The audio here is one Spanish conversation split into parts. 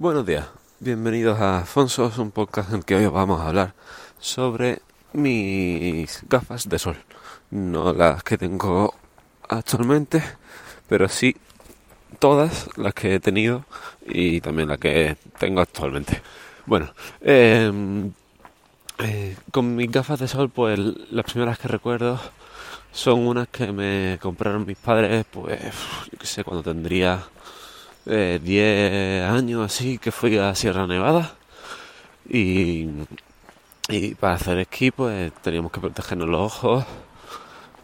Buenos días, bienvenidos a Afonso, un podcast en el que hoy vamos a hablar sobre mis gafas de sol. No las que tengo actualmente, pero sí todas las que he tenido y también las que tengo actualmente. Bueno, em, eh, con mis gafas de sol, pues las primeras que recuerdo son unas que me compraron mis padres, pues, yo qué sé, cuando tendría 10 eh, años así que fui a Sierra Nevada y, y para hacer esquí pues teníamos que protegernos los ojos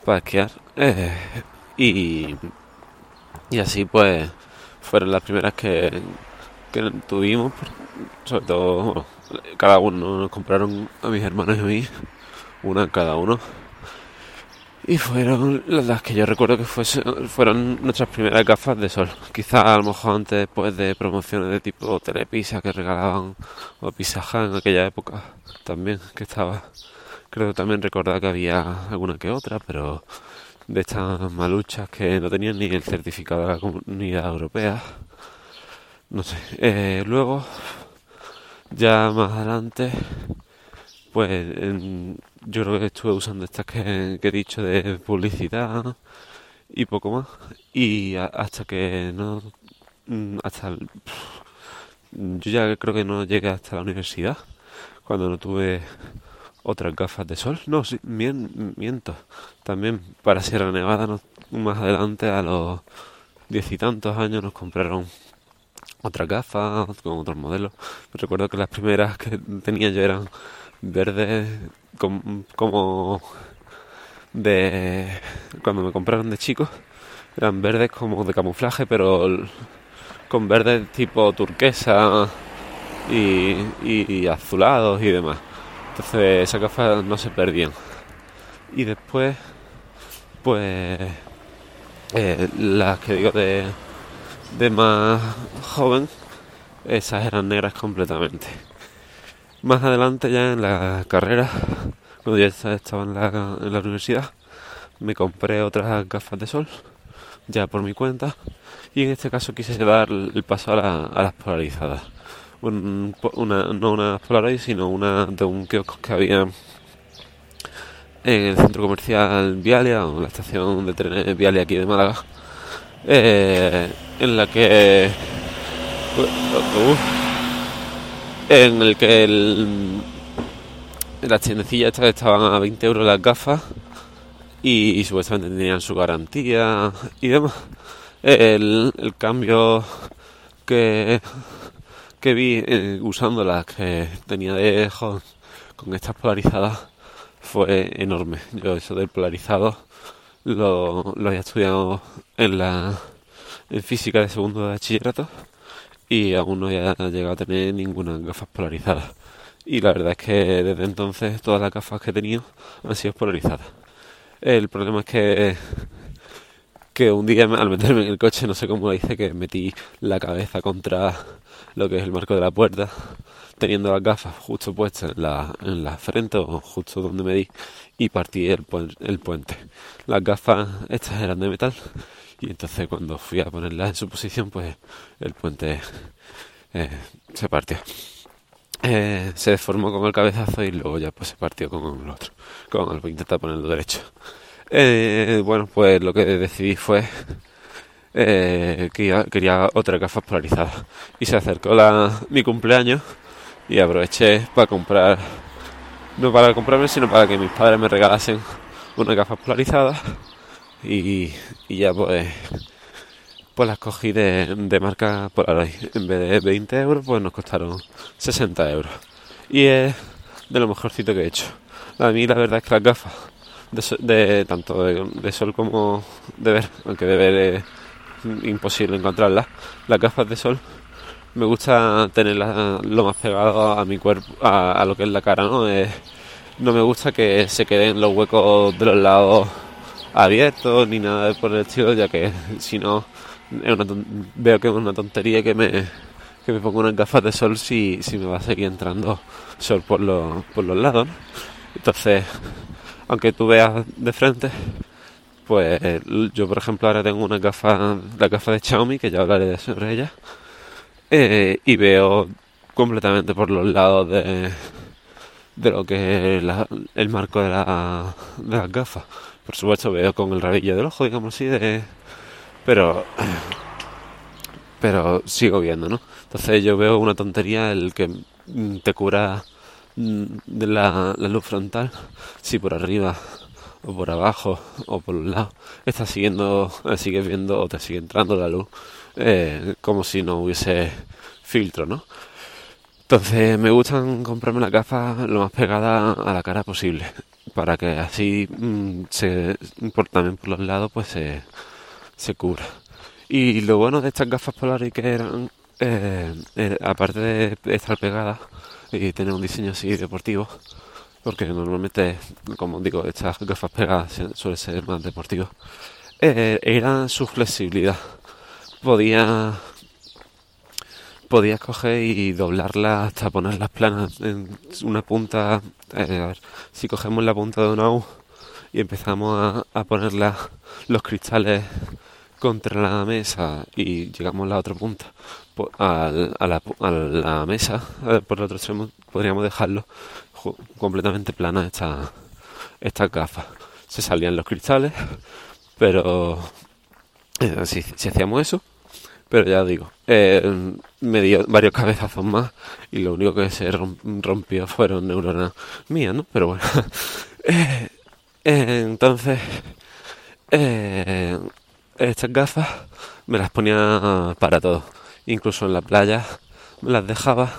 para esquiar eh, y, y así pues fueron las primeras que, que tuvimos sobre todo cada uno nos compraron a mis hermanos y a mí una cada uno y fueron las que yo recuerdo que fueron nuestras primeras gafas de sol. Quizás a lo mejor antes después de promociones de tipo Telepisa que regalaban o Pisaja en aquella época también que estaba. Creo también recordar que había alguna que otra, pero de estas maluchas que no tenían ni el certificado de la Comunidad Europea. No sé. Eh, luego, ya más adelante, pues yo creo que estuve usando estas que, he dicho de publicidad y poco más. Y hasta que no. Mm, hasta. yo ya creo que no llegué hasta la universidad. Cuando no tuve otras gafas de sol. No, sí, miento. También para Sierra Nevada, más adelante, a los diez y tantos años, nos compraron otras gafas con otros modelos. Recuerdo que las primeras que tenía yo eran verdes como de cuando me compraron de chicos eran verdes como de camuflaje pero con verdes tipo turquesa y, azulados y demás. Entonces esas gafas no se perdían. Y después pues eh, las que digo de, de más joven esas eran negras completamente más adelante ya en la carrera, cuando ya estaba en la, universidad, me compré otras gafas de sol, ya por mi cuenta, y en este caso quise dar el paso a, las polarizadas. una, no una Polaroid, sino una de un kiosco que había en el centro comercial Vialia, o la estación de trenes Vialia aquí de Málaga, eh, en la que... Uh, en el que las tiendecillas estaban a 20 euros las gafas y, supuestamente tenían su garantía y demás. El, cambio que, que vi eh, usando las que tenía de con estas polarizadas fue enorme. Yo eso del polarizado lo, lo había estudiado en la en física de segundo de bachillerato y aún no he llegado a tener ninguna gafas polarizadas. Y la verdad es que desde entonces todas las gafas que he tenido han sido polarizadas. El problema es que, que un día al meterme en el coche, no sé cómo hice, que metí la cabeza contra lo que es el marco de la puerta, teniendo las gafas justo puestas en la, en la frente o justo donde me di y partí el, el puente. Las gafas estas eran de metal y entonces cuando fui a ponerla en su posición, pues el puente eh, se partió. Eh, se deformó con el cabezazo y luego ya pues se partió con el otro, con el intentar ponerlo derecho. Eh, bueno, pues lo que decidí fue que quería otra gafas polarizadas y se acercó la, mi cumpleaños y aproveché para comprar, no para comprarme, sino para que mis padres me regalasen unas gafas polarizadas y, ya pues pues las cogí de, de marca Polaroid. En vez de 20 euros, pues nos costaron 60 euros. Y es de lo mejorcito que he hecho. A mí la verdad es que las gafas, de, tanto de, sol como de ver, aunque de ver es imposible encontrarlas, las gafas de sol me gusta tenerlas lo más pegado a mi cuerpo, a, lo que es la cara, ¿no? no me gusta que se queden los huecos de los lados abierto ni nada por el estilo, ya que si no veo que es una tontería que me, que me ponga unas gafas de sol si, si me va a seguir entrando sol por, los, por los lados. Entonces, aunque tú veas de frente, pues yo por ejemplo ahora tengo una gafa, la gafa de Xiaomi, que ya hablaré sobre ella, eh, y veo completamente por los lados de, de lo que es el marco de, la, de las gafas. Por supuesto veo con el rabillo del ojo, digamos así, de, pero pero sigo viendo, ¿no? Entonces yo veo una tontería el que te cura mm, de la, luz frontal, si por arriba o por abajo o por un lado estás siguiendo, eh, sigues viendo o te sigue entrando la luz eh, como si no hubiese filtro, ¿no? Entonces me gustan comprarme la gafa lo más pegada a la cara posible para que así mm, se, por, también por los lados pues se, se cubra. Y lo bueno de estas gafas polares que eran, eh, eh, aparte de estar pegadas y tener un diseño así deportivo, porque normalmente, como digo, estas gafas pegadas suelen ser más deportivos, eh, era su flexibilidad. Podía podías coger y doblarla hasta ponerlas planas en una punta. Eh, si cogemos la punta de una U y empezamos a, a poner los cristales contra la mesa y llegamos a la otra punta a, la, a la mesa por el otro extremo podríamos dejarlo completamente plana esta, estas gafas se salían los cristales pero eh, si, hacíamos eso pero ya digo eh, me dio varios cabezazos más y lo único que se rompió fueron neuronas mías no pero bueno eh, entonces eh, estas gafas me las ponía para todo. Incluso en la playa me las dejaba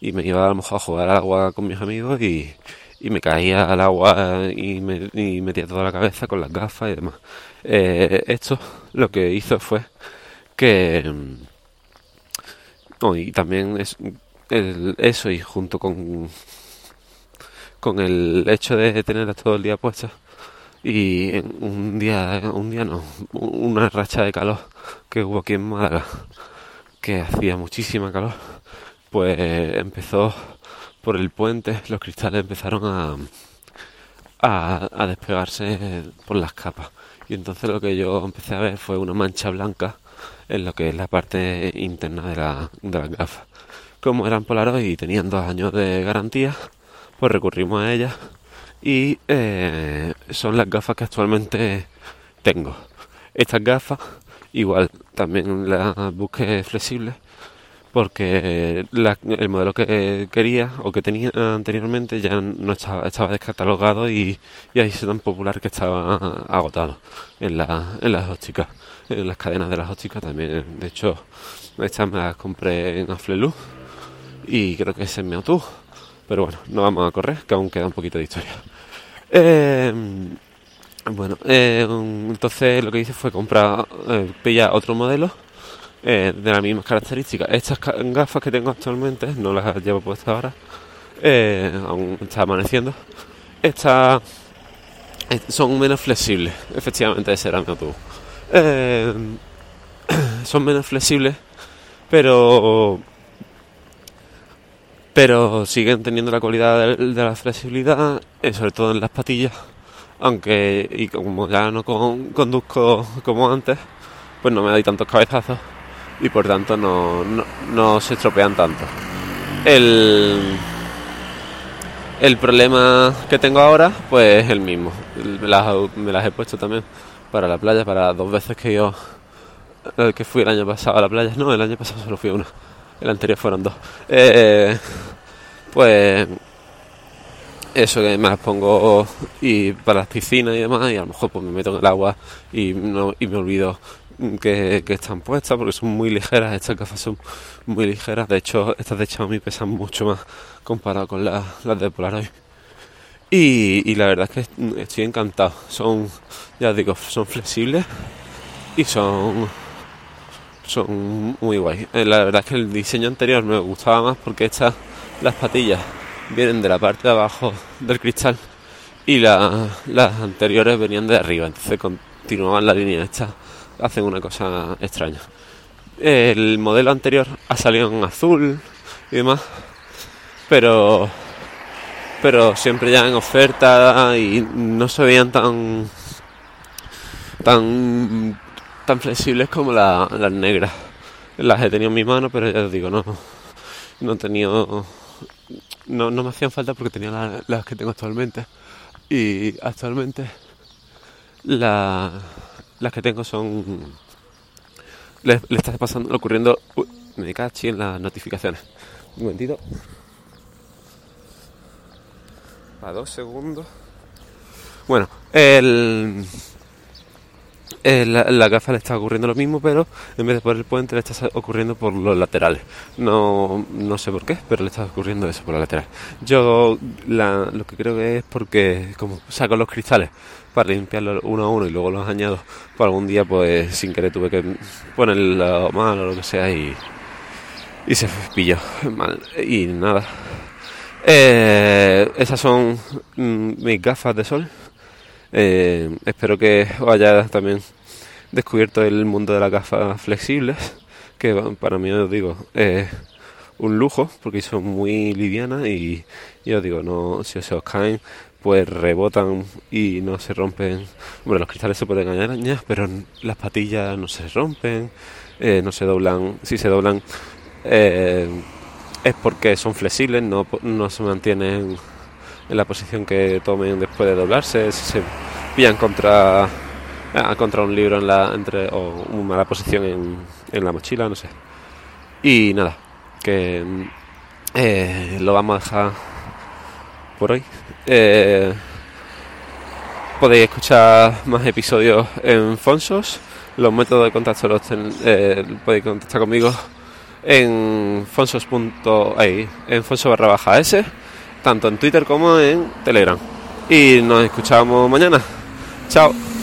y me iba a lo mejor a jugar al agua con mis amigos y, me caía al agua y, me, metía toda la cabeza con las gafas y demás. Esto lo que hizo fue que... y también es, eso y junto con, con el hecho de tenerlas todo el día puestas y un día, un día no, una racha de calor que hubo aquí en Málaga, que hacía muchísima calor, pues empezó por el puente, los cristales empezaron a, a, despegarse por las capas. Y entonces lo que yo empecé a ver fue una mancha blanca en lo que es la parte interna de la, de las gafas. Como eran Polaroid y tenían dos años de garantía, pues recurrimos a ellas y eh, son las gafas que actualmente tengo. Estas gafas, igual, también las busqué flexibles porque el modelo que quería o que tenía anteriormente ya no estaba, estaba descatalogado y, y ahí sido tan popular que estaba agotado en, la, en las ópticas, en las cadenas de las ópticas también. De hecho, estas me las compré en Aflelu y creo que es en Meotu. Pero bueno, no vamos a correr, que aún queda un poquito de historia. Eh, bueno, eh, entonces lo que hice fue comprar, eh, pillar otro modelo eh, de las mismas características. Estas gafas que tengo actualmente, no las llevo puestas ahora, aún está amaneciendo. Estas son menos flexibles, efectivamente ese era mi son menos flexibles, pero pero siguen teniendo la cualidad de, la flexibilidad, eh, sobre todo en las patillas, aunque y como ya no conduzco como antes, pues no me doy tantos cabezazos y por tanto no, no, se estropean tanto. El, el problema que tengo ahora, pues es el mismo. Me las, he puesto también para la playa, para dos veces que yo eh, que fui el año pasado a la playa. No, el año pasado solo fui una el anterior fueron dos. Eh, pues eso que me las pongo y para las piscinas y demás y a lo mejor pues me meto en el agua y, no, y me olvido que, están puestas porque son muy ligeras, estas gafas son muy ligeras, de hecho estas de Xiaomi pesan mucho más comparado con las, las de Polaroid. Y, la verdad es que estoy encantado, son, ya digo, son flexibles y son son muy guay. Eh, la verdad es que el diseño anterior me gustaba más porque estas, las patillas, vienen de la parte de abajo del cristal y las anteriores venían de arriba, entonces continuaban la línea esta, hacen una cosa extraña. El modelo anterior ha salido en azul y demás, pero pero siempre ya en oferta y no se veían tan tan tan flexibles como las negras. las he tenido en mi mano, pero ya os digo, no, no he tenido, no, no me hacían falta porque tenía las que tengo actualmente. Y actualmente la, las que tengo son, le, le está pasando, ocurriendo, uy, me caché en las notificaciones. Un momentito. A dos segundos. Bueno, el eh, la, gafa le está ocurriendo lo mismo, pero en vez de por el puente le está ocurriendo por los laterales. No, no sé por qué, pero le está ocurriendo eso por los laterales. Yo lo que creo que es porque como saco los cristales para limpiarlos uno a uno y luego los añado, por algún día pues sin querer tuve que ponerlo mal o lo que sea y, y se pilló mal. Y nada. Eh, esas son mm, mis gafas de sol. Eh, espero que os haya también descubierto el mundo de las gafas flexibles, que para mí os digo es un lujo porque son muy livianas y yo os digo, no, si se os caen pues rebotan y no se rompen. Bueno, los cristales se pueden arañar, pero las patillas no se rompen, eh, no se doblan. Si se doblan eh, es porque son flexibles, no, no se mantienen en la posición que tomen después de doblarse, si se pillan contra ah, contra un libro en la entre o una mala posición en, en la mochila, no sé. Y nada, que eh, lo vamos a dejar por hoy. Eh, podéis escuchar más episodios en Fonsos. Los métodos de contacto los eh, podéis contactar conmigo en fonsos. en fonso barra s tanto en Twitter como en Telegram. Y nos escuchamos mañana. Chao.